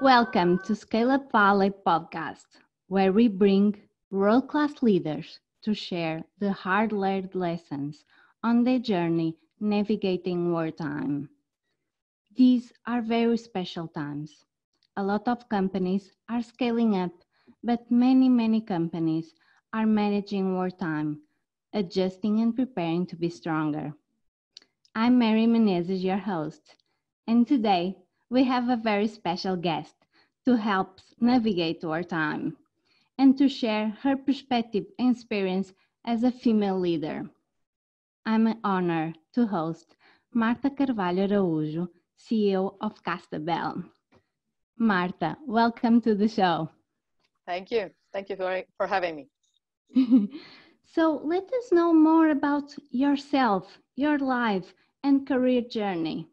Welcome to Scale Up Valley podcast, where we bring world class leaders to share the hard learned lessons on their journey navigating wartime. These are very special times. A lot of companies are scaling up, but many, many companies are managing wartime, adjusting and preparing to be stronger. I'm Mary Menezes, your host, and today we have a very special guest to help navigate our time and to share her perspective and experience as a female leader. I'm honored to host Marta Carvalho Araújo, CEO of Castelbel. Marta, welcome to the show. Thank you. Thank you for, for having me. so, let us know more about yourself, your life, and career journey.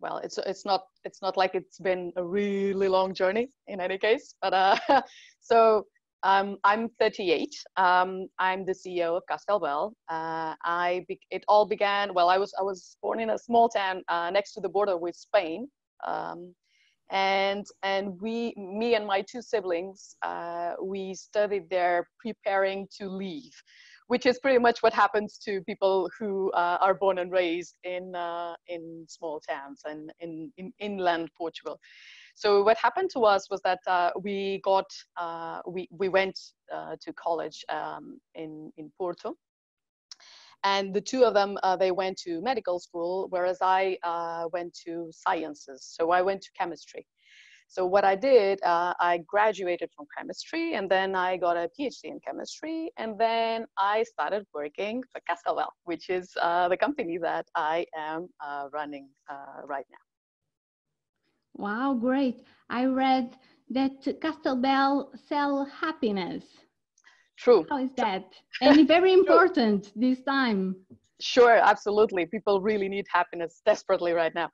Well, it's it's not it's not like it's been a really long journey in any case, but uh, so um, I'm 38. Um, I'm the CEO of Castelbel. Uh, I be- it all began well. I was I was born in a small town uh, next to the border with Spain, um, and and we me and my two siblings uh, we studied there preparing to leave, which is pretty much what happens to people who uh, are born and raised in uh, in small towns and in, in inland Portugal so what happened to us was that uh, we got uh, we we went uh, to college um, in in Porto, and the two of them uh, they went to medical school, whereas I went to sciences. So I went to chemistry. So what I did, uh, I graduated from chemistry, and then I got a PhD in chemistry, and then I started working for Castelbel, which is uh, the company that I am uh, running uh, right now. Wow, great. I read that Castelbel sell happiness. True. How is that? and very important this time. Sure, absolutely. People really need happiness desperately right now.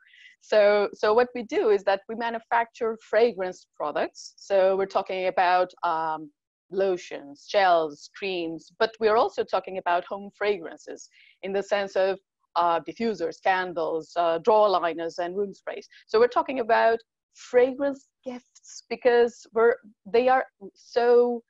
So, so what we do is that we manufacture fragrance products. So we're talking about um, lotions, gels, creams, but we're also talking about home fragrances in the sense of uh, diffusers, candles, uh, drawer liners, and room sprays. So we're talking about fragrance gifts because we're they are so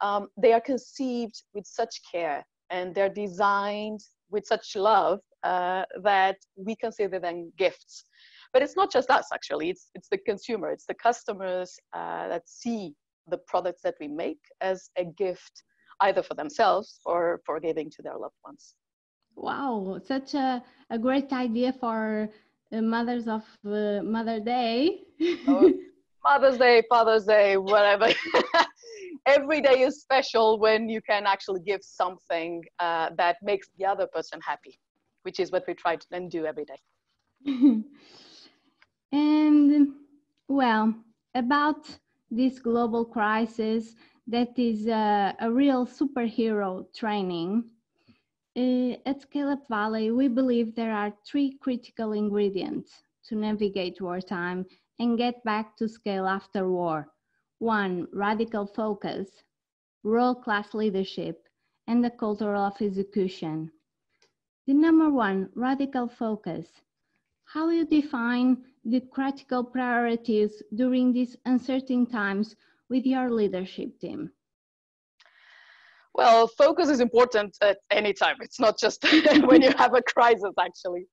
um, they are conceived with such care and they're designed with such love uh, that we consider them gifts. But it's not just us actually; it's it's the consumer, it's the customers uh, that see the products that we make as a gift, either for themselves or for giving to their loved ones. Wow, such a, a great idea for uh, Mothers of uh, Mother Day. oh, Mother's Day, Father's Day, whatever. Every day is special when you can actually give something uh, that makes the other person happy, which is what we try to then do every day. and well, about this global crisis that is a, a real superhero training uh, at Scale Up Valley, we believe there are three critical ingredients to navigate wartime and get back to scale after war. One, radical focus, world-class leadership, and the culture of execution. The number one, radical focus. How you define the critical priorities during these uncertain times with your leadership team? Well, focus is important at any time. It's not just when you have a crisis, actually.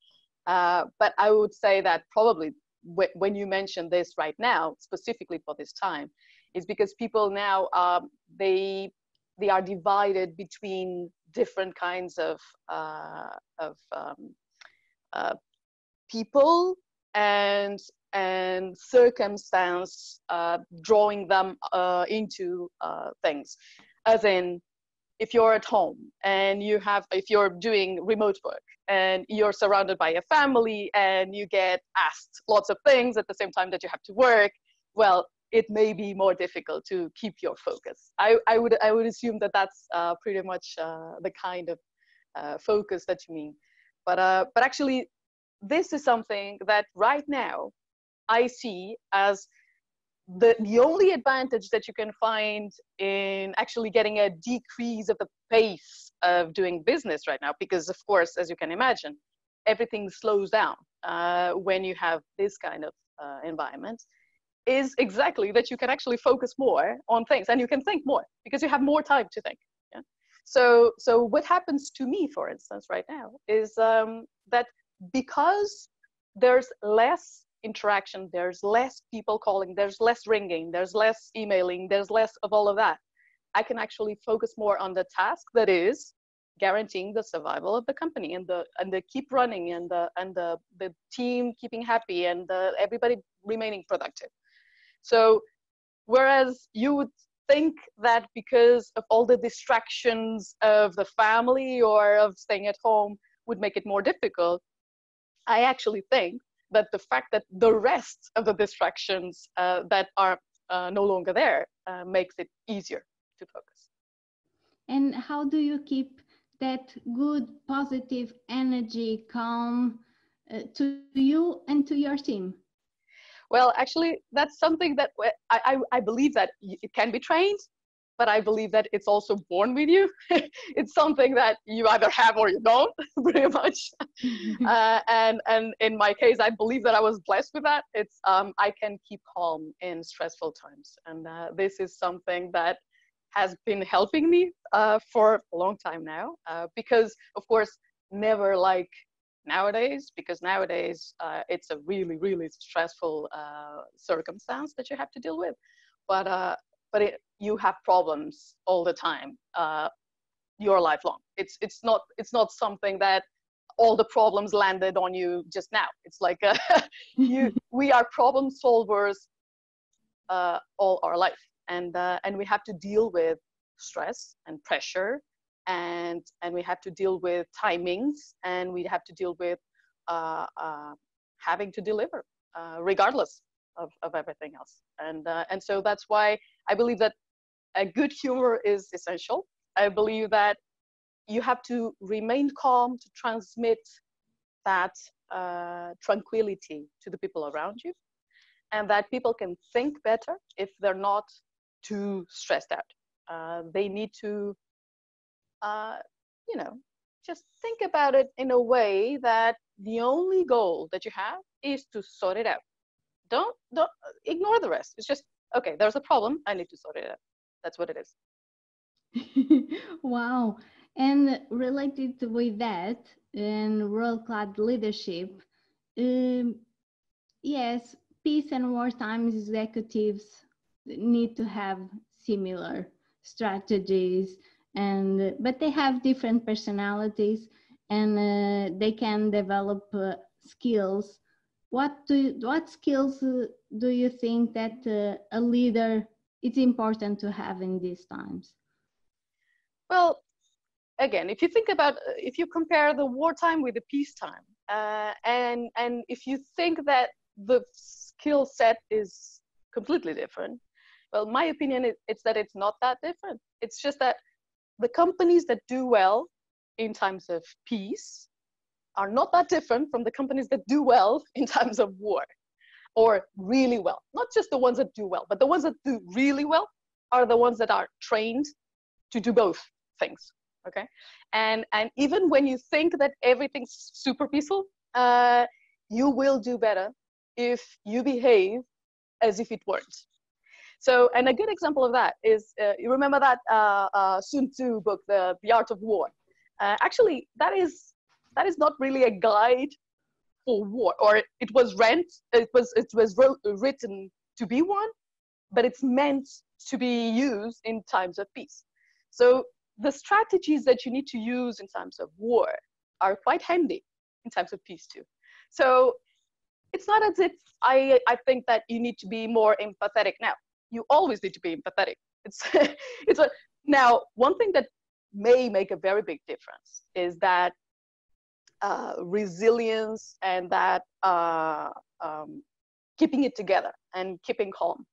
Uh, but I would say that probably w- when you mention this right now, specifically for this time, is because people now um, they they are divided between different kinds of uh, of um, uh, people and and circumstance uh, drawing them uh, into uh, things. As in if you're at home and you have if you're doing remote work and you're surrounded by a family and you get asked lots of things at the same time that you have to work well it may be more difficult to keep your focus. I, I would i would assume that that's uh, pretty much uh, the kind of uh, focus that you mean. But uh, but actually this is something that right now i see as the, the only advantage that you can find in actually getting a decrease of the pace of doing business right now, because of course, as you can imagine, everything slows down uh, when you have this kind of uh, environment, is exactly that you can actually focus more on things and you can think more because you have more time to think. Yeah? So, so what happens to me, for instance, right now is um, that because there's less interaction, there's less people calling, there's less ringing, there's less emailing, there's less of all of that. I can actually focus more on the task that is guaranteeing the survival of the company and the and the keep running and the and the the team keeping happy and the everybody remaining productive so whereas you would think that because of all the distractions of the family or of staying at home would make it more difficult i actually think that the fact that the rest of the distractions uh, that are uh, no longer there uh, makes it easier to focus and how do you keep that good, positive energy, calm uh, to you and to your team? Well, actually, that's something that I, I, I believe that it can be trained, but I believe that it's also born with you. it's something that you either have or you don't, pretty much. uh, and and in my case, I believe that I was blessed with that. It's um, I can keep calm in stressful times, and uh, this is something that has been helping me uh, for a long time now uh, because of course never like nowadays because nowadays uh, it's a really really stressful uh, circumstance that you have to deal with but uh, but it, you have problems all the time uh, your lifelong. It's it's not it's not something that all the problems landed on you just now. It's like you we are problem solvers all our life. And uh, and we have to deal with stress and pressure and and we have to deal with timings and we have to deal with uh, uh, having to deliver uh, regardless of, of everything else and uh, and so that's why i believe that a good humor is essential i believe that you have to remain calm to transmit that uh, tranquility to the people around you and that people can think better if they're not too stressed out. Uh, they need to, uh, you know, just think about it in a way that the only goal that you have is to sort it out. Don't don't ignore the rest. It's just okay. There's a problem. I need to sort it out. That's what it is. wow. And related with that, in world class leadership, um, yes, peace and wartime executives need to have similar strategies and but they have different personalities and uh, they can develop uh, skills what do what skills do you think that uh, a leader is important to have in these times well again if you think about uh, if you compare the wartime with the peacetime uh, and and if you think that the skill set is completely different well, my opinion is it's that it's not that different. It's just that the companies that do well in times of peace are not that different from the companies that do well in times of war or really well. Not just the ones that do well, but the ones that do really well are the ones that are trained to do both things. Okay, and and even when you think that everything's super peaceful, uh, you will do better if you behave as if it weren't. So, and a good example of that is, uh, you remember that uh, uh, Sun Tzu book, the, the Art of War? Uh, actually, that is, that is not really a guide for war, or it was rent, it was, it was written to be one, but it's meant to be used in times of peace. So the strategies that you need to use in times of war are quite handy in times of peace too. So it's not as if I, I think that you need to be more empathetic now you always need to be empathetic. It's it's a now one thing that may make a very big difference is that uh, resilience and that uh, um, keeping it together and keeping calm.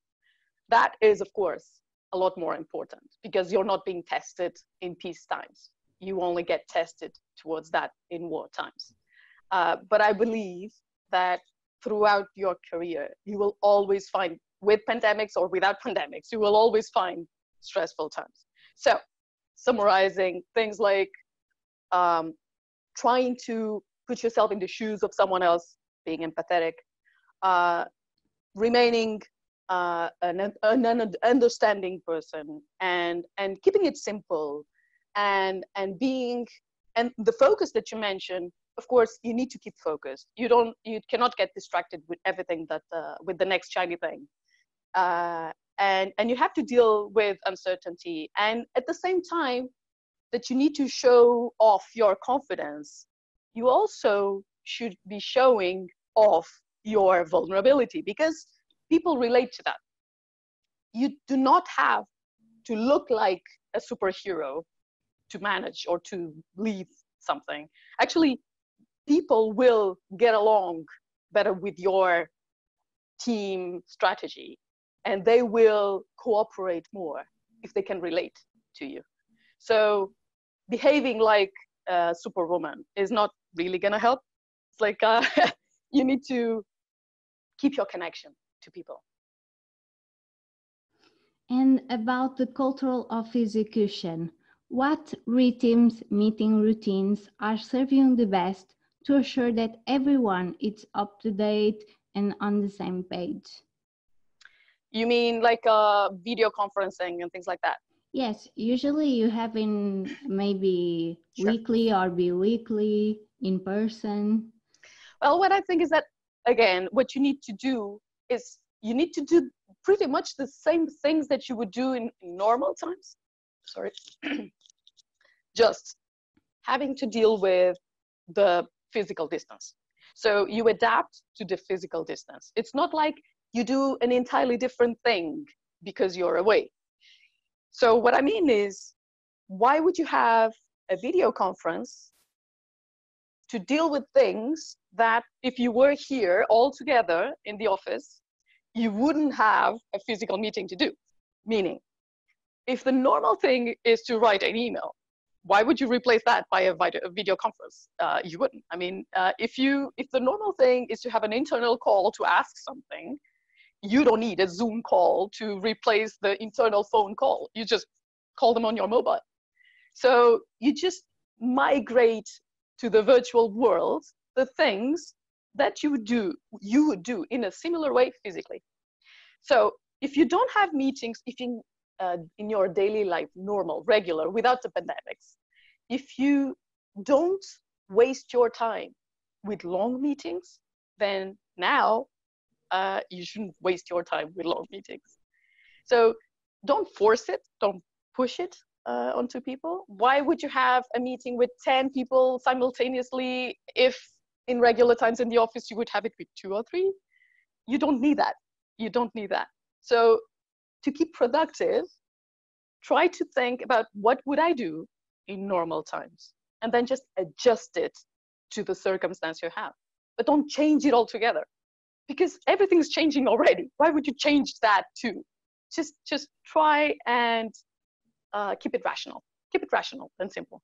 That is, of course, a lot more important because you're not being tested in peace times. You only get tested towards that in war times. Uh, but I believe that throughout your career, you will always find with pandemics or without pandemics, you will always find stressful times. So, summarizing things like um, trying to put yourself in the shoes of someone else, being empathetic, uh, remaining uh, an, an understanding person and and keeping it simple and and being and the focus that you mentioned of course you need to keep focused. You don't you cannot get distracted with everything that uh, with the next shiny thing. Uh, and and you have to deal with uncertainty. And at the same time that you need to show off your confidence. You also should be showing off your vulnerability because people relate to that. You do not have to look like a superhero to manage or to lead something. Actually people will get along better with your team strategy and they will cooperate more if they can relate to you. So behaving like a superwoman is not really to help. It's like uh, you need to keep your connection to people. And about the cultural of execution, what RETEAM's meeting routines are serving the best to assure that everyone is up to date and on the same page? You mean like uh, video conferencing and things like that? Yes, usually you have in maybe sure. weekly or bi-weekly in person. Well, what I think is that again, what you need to do is you need to do pretty much the same things that you would do in, in normal times. Sorry. Just having to deal with the physical distance. So you adapt to the physical distance. It's not like you do an entirely different thing because you're away. So what I mean is, why would you have a video conference to deal with things that if you were here all together in the office, you wouldn't have a physical meeting to do? Meaning, if the normal thing is to write an email, why would you replace that by a video conference? Uh, you wouldn't. I mean, uh, if you if the normal thing is to have an internal call to ask something, you don't need a Zoom call to replace the internal phone call. You just call them on your mobile. So you just migrate to the virtual world the things that you would do you would do in a similar way physically. So if you don't have meetings, if you uh, in your daily life, normal, regular, without the pandemics, if you don't waste your time with long meetings, then now uh, you shouldn't waste your time with long meetings. So don't force it, don't push it uh, onto people. Why would you have a meeting with 10 people simultaneously if in regular times in the office you would have it with two or three? You don't need that. You don't need that. So to keep productive, try to think about what would I do in normal times and then just adjust it to the circumstance you have. But don't change it altogether because everything's changing already. Why would you change that too? Just just try and uh, keep it rational. Keep it rational and simple.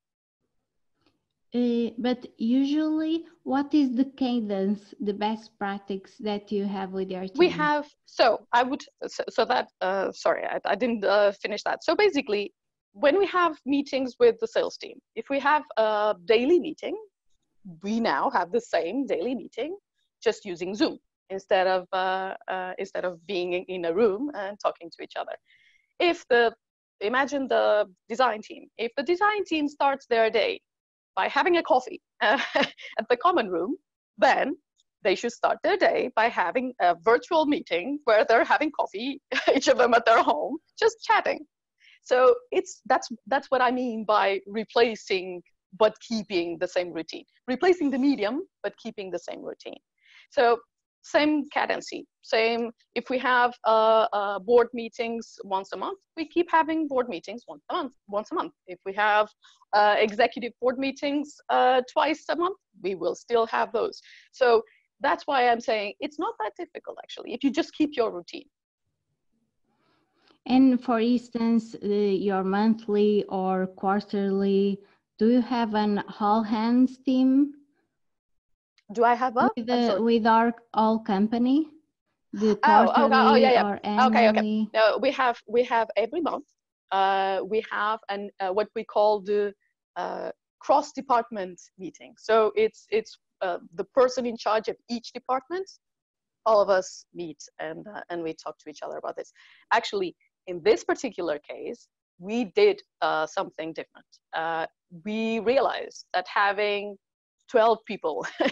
Uh, but usually, what is the cadence, the best practice that you have with your team? We have, so I would, so, so that, uh, sorry, I, I didn't uh, finish that. So basically, when we have meetings with the sales team, if we have a daily meeting, we now have the same daily meeting, just using Zoom instead of uh, uh, instead of being in a room and talking to each other. If the imagine the design team, if the design team starts their day by having a coffee uh, at the common room, then they should start their day by having a virtual meeting where they're having coffee, each of them at their home, just chatting. So it's that's that's what I mean by replacing but keeping the same routine. Replacing the medium but keeping the same routine. So same cadency, same, if we have uh, uh, board meetings once a month, we keep having board meetings once a month, once a month. If we have uh, executive board meetings uh, twice a month, we will still have those. So that's why I'm saying it's not that difficult actually, if you just keep your routine. And for instance, uh, your monthly or quarterly, do you have an all hands team do I have a with, the, with our all company? The oh, oh, oh, yeah, yeah. Okay, okay. No, we have we have every month. Uh, we have an uh, what we call the uh, cross department meeting. So it's it's uh, the person in charge of each department all of us meet and uh, and we talk to each other about this. Actually, in this particular case, we did uh, something different. Uh, we realized that having 12 people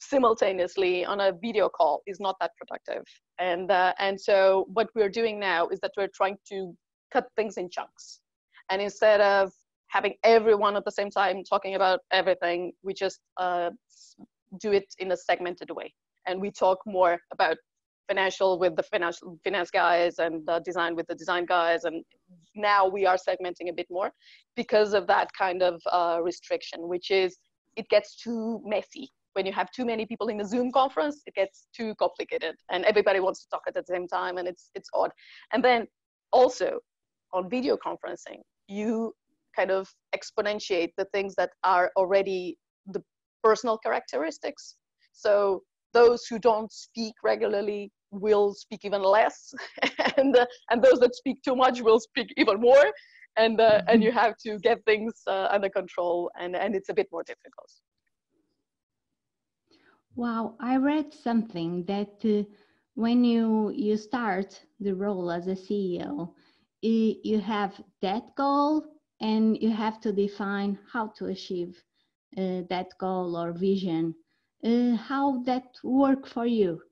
simultaneously on a video call is not that productive. And, uh, and so what we're doing now is that we're trying to cut things in chunks. And instead of having everyone at the same time talking about everything, we just uh, do it in a segmented way. And we talk more about financial with the financial finance guys and uh, design with the design guys. And now we are segmenting a bit more because of that kind of uh, restriction, which is it gets too messy when you have too many people in a Zoom conference, it gets too complicated and everybody wants to talk at the same time and it's, it's odd. And then also on video conferencing, you kind of exponentiate the things that are already the personal characteristics. So those who don't speak regularly will speak even less and, uh, and those that speak too much will speak even more and, uh, and mm-hmm. you have to get things uh, under control and, and it's a bit more difficult. Wow, I read something that uh, when you you start the role as a CEO, you, have that goal and you have to define how to achieve uh, that goal or vision. Uh, how that work for you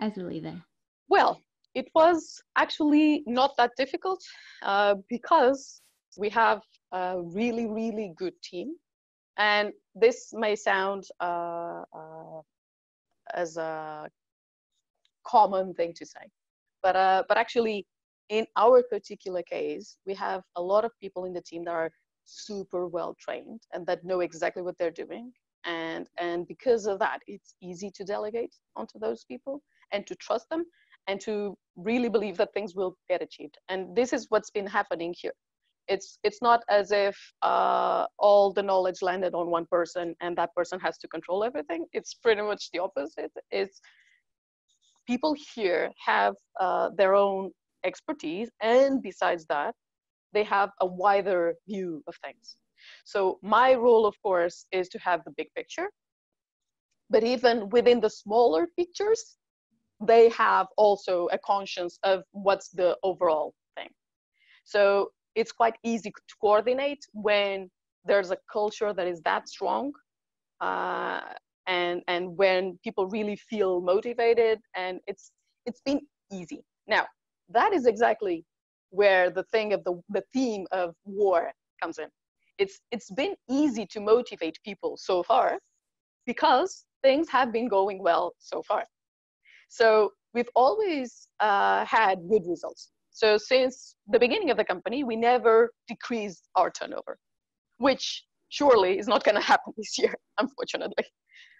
as a leader? Well, it was actually not that difficult uh, because we have a really, really good team and this may sound uh, uh, as a common thing to say, but, uh, but actually, in our particular case, we have a lot of people in the team that are super well trained and that know exactly what they're doing. And, and because of that, it's easy to delegate onto those people and to trust them and to really believe that things will get achieved. And this is what's been happening here it's it's not as if uh, all the knowledge landed on one person and that person has to control everything. It's pretty much the opposite. It's people here have uh, their own expertise and besides that they have a wider view of things. So my role of course is to have the big picture but even within the smaller pictures they have also a conscience of what's the overall thing. So it's quite easy to coordinate when there's a culture that is that strong uh, and and when people really feel motivated and it's it's been easy. Now that is exactly where the thing of the the theme of war comes in. It's it's been easy to motivate people so far because things have been going well so far. So we've always uh, had good results so since the beginning of the company, we never decreased our turnover, which surely is not going to happen this year, unfortunately,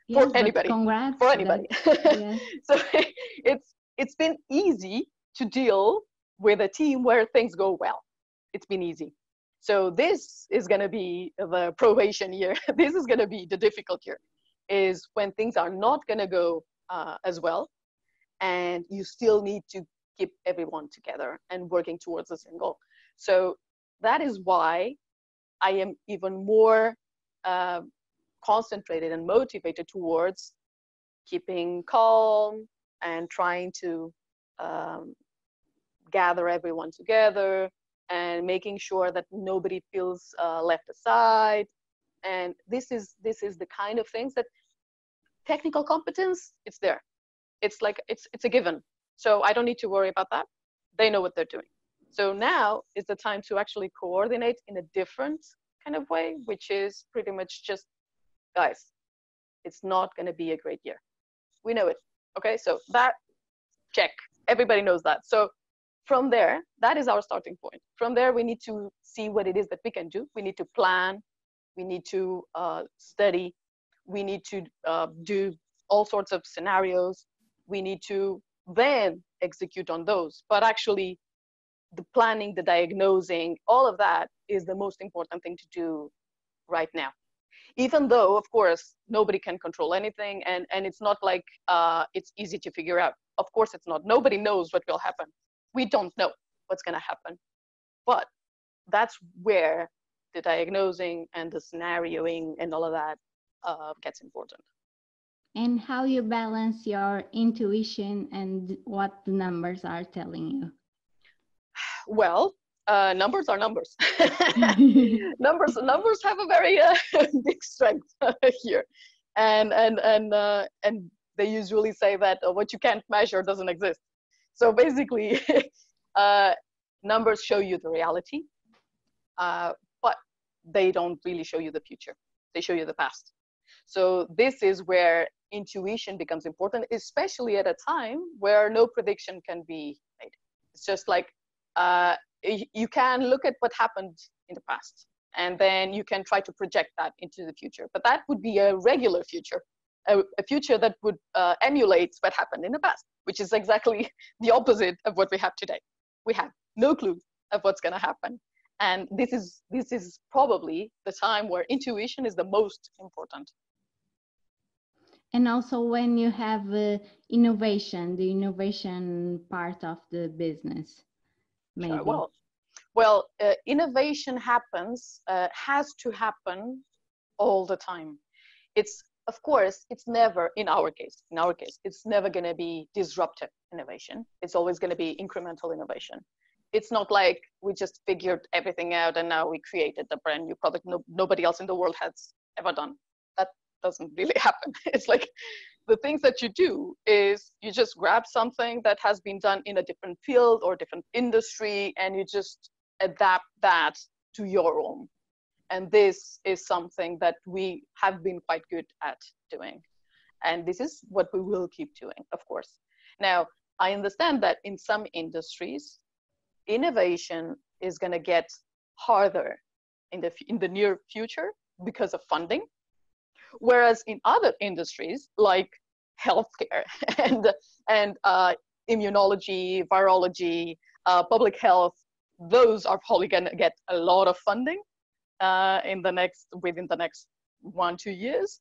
yes, for anybody. Congrats for anybody. Yes. so it's it's been easy to deal with a team where things go well. It's been easy. So this is going to be the probation year. this is going to be the difficult year, is when things are not going to go uh, as well, and you still need to keep everyone together and working towards the same goal. So that is why I am even more uh, concentrated and motivated towards keeping calm and trying to um, gather everyone together and making sure that nobody feels uh, left aside. And this is this is the kind of things that technical competence it's there. It's like it's it's a given. So I don't need to worry about that. They know what they're doing. So now is the time to actually coordinate in a different kind of way, which is pretty much just, guys, it's not going to be a great year. We know it. Okay, so that check. Everybody knows that. So from there, that is our starting point. From there, we need to see what it is that we can do. We need to plan. We need to uh, study. We need to uh, do all sorts of scenarios. We need to then execute on those. But actually, the planning, the diagnosing, all of that is the most important thing to do right now. Even though, of course, nobody can control anything, and, and it's not like uh, it's easy to figure out. Of course, it's not. Nobody knows what will happen. We don't know what's going to happen. But that's where the diagnosing and the scenarioing and all of that uh, gets important. And how you balance your intuition and what the numbers are telling you. Well, uh, numbers are numbers. numbers numbers have a very uh, big strength here, and and and uh, and they usually say that uh, what you can't measure doesn't exist. So basically, uh, numbers show you the reality, uh, but they don't really show you the future. They show you the past. So this is where intuition becomes important, especially at a time where no prediction can be made. It's just like uh, you can look at what happened in the past and then you can try to project that into the future. But that would be a regular future, a, a future that would uh, emulate what happened in the past, which is exactly the opposite of what we have today. We have no clue of what's going to happen. And this is, this is probably the time where intuition is the most important. And also when you have uh, innovation the innovation part of the business maybe. uh, well well uh, innovation happens uh, has to happen all the time. It's of course it's never in our case in our case it's never going to be disruptive innovation. It's always going to be incremental innovation it's not like we just figured everything out and now we created a brand new product no, nobody else in the world has ever done That doesn't really happen. It's like the things that you do is you just grab something that has been done in a different field or different industry and you just adapt that to your own. And this is something that we have been quite good at doing. And this is what we will keep doing, of course. Now, I understand that in some industries, innovation is going to get harder in the, in the near future because of funding. Whereas in other industries like healthcare and, and uh, immunology, virology, uh, public health, those are probably going to get a lot of funding uh, in the next within the next one two years,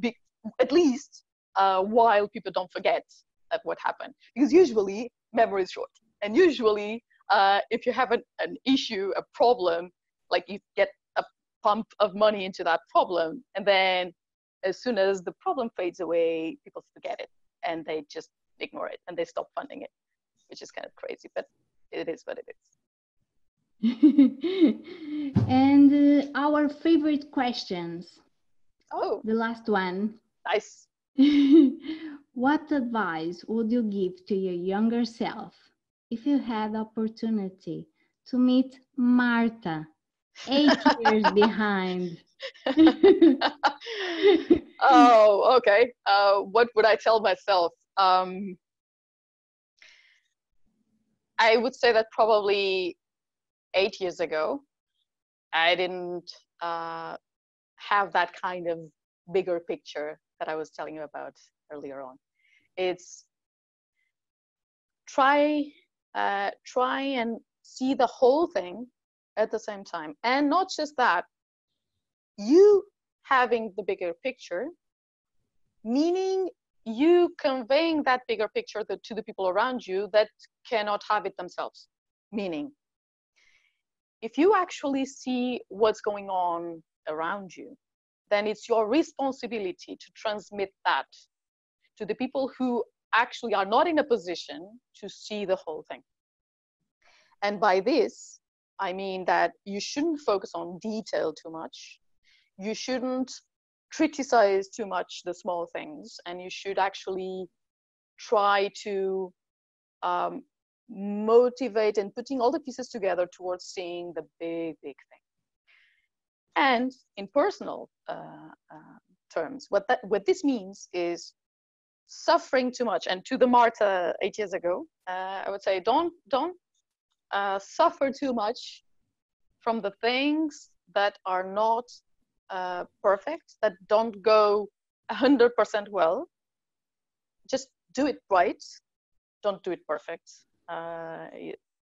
Be, at least uh, while people don't forget at what happened. Because usually memory is short, and usually uh, if you have an, an issue, a problem, like you get a pump of money into that problem, and then as soon as the problem fades away, people forget it and they just ignore it and they stop funding it, which is kind of crazy, but it is what it is. and uh, our favorite questions. Oh, the last one. Nice. what advice would you give to your younger self if you had opportunity to meet Marta, eight years behind? oh, okay. Uh, what would I tell myself? Um, I would say that probably eight years ago, I didn't uh, have that kind of bigger picture that I was telling you about earlier on. It's try uh, try and see the whole thing at the same time, and not just that, you having the bigger picture, meaning you conveying that bigger picture to the people around you that cannot have it themselves. Meaning, if you actually see what's going on around you, then it's your responsibility to transmit that to the people who actually are not in a position to see the whole thing. And by this, I mean that you shouldn't focus on detail too much. You shouldn't criticize too much the small things. And you should actually try to um, motivate and putting all the pieces together towards seeing the big big thing. And in personal uh, uh, terms what that what this means is suffering too much and to the marta eight years ago uh, i would say don't don't uh, suffer too much from the things that are not uh, perfect, that don't go 100% well. Just do it right. Don't do it perfect. Uh,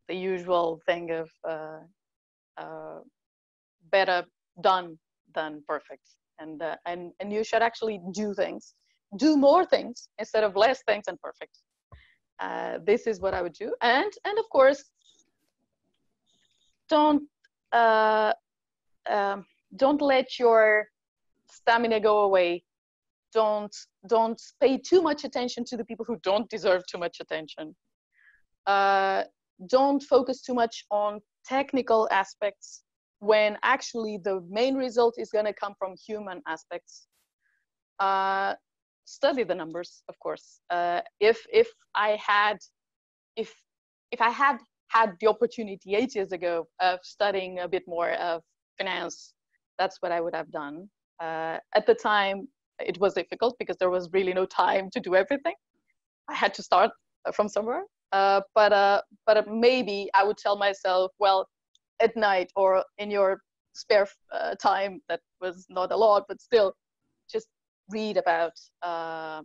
the usual thing of uh, uh better done than perfect. And, and, and you should actually do things, do more things instead of less things and perfect. Uh, this is what I would do. And, and of course, don't um, don't let your stamina go away don't don't pay too much attention to the people who don't deserve too much attention uh, don't focus too much on technical aspects when actually the main result is going to come from human aspects uh, study the numbers of course. Uh, if if i had if if i had had the opportunity eight years ago of studying a bit more of finance that's what i would have done. Uh, at the time it was difficult because there was really no time to do everything. I had to start from somewhere. Uh, but uh, but maybe i would tell myself well at night or in your spare uh, time that was not a lot but still read about uh,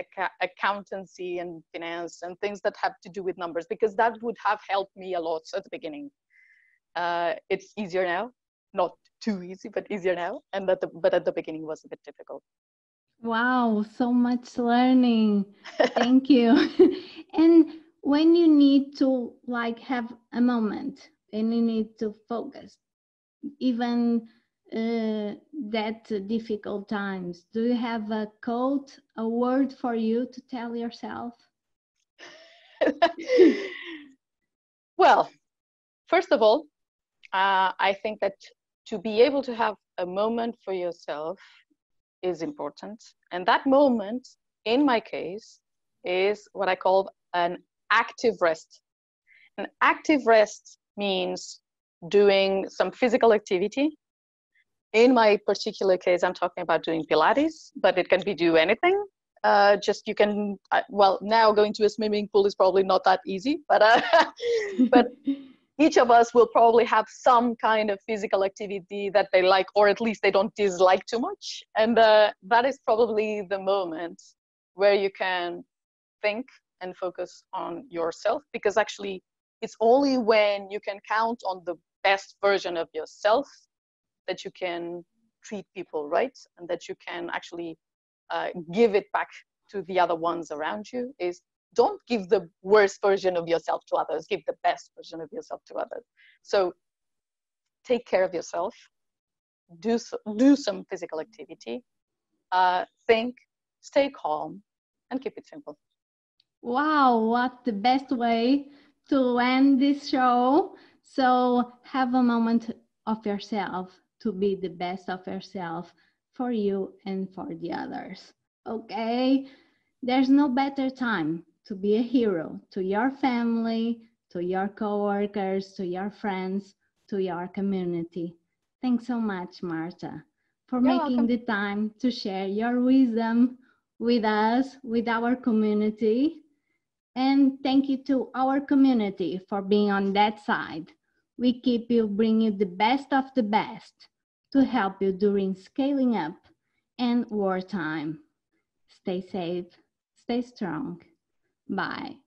ac- accountancy and finance and things that have to do with numbers because that would have helped me a lot at the beginning. Uh, it's easier now not too easy but easier now and that the, but at the beginning was a bit difficult. Wow so much learning. Thank you. And when you need to like have a moment and you need to focus even uh, that difficult times. Do you have a quote a word for you to tell yourself? Well first of all uh, i think that to be able to have a moment for yourself is important. And that moment in my case is what i call an active rest. An active rest means doing some physical activity. In my particular case, I'm talking about doing Pilates, but it can be do anything. Uh, just you can, uh, well, now going to a swimming pool is probably not that easy, but uh, but each of us will probably have some kind of physical activity that they like, or at least they don't dislike too much, and uh, that is probably the moment where you can think and focus on yourself, because actually it's only when you can count on the best version of yourself that you can treat people right and that you can actually uh, give it back to the other ones around you is don't give the worst version of yourself to others give the best version of yourself to others. So take care of yourself. Do so, do some physical activity. Uh, think stay calm and keep it simple. Wow what the best way to end this show. So have a moment of yourself to be the best of yourself for you and for the others. Okay? There's no better time to be a hero to your family, to your coworkers, to your friends, to your community. Thanks so much, Marta, for You're making welcome. the time to share your wisdom with us, with our community. And thank you to our community for being on that side. We keep you bringing you the best of the best to help you during scaling up and wartime. Stay safe, stay strong. Bye.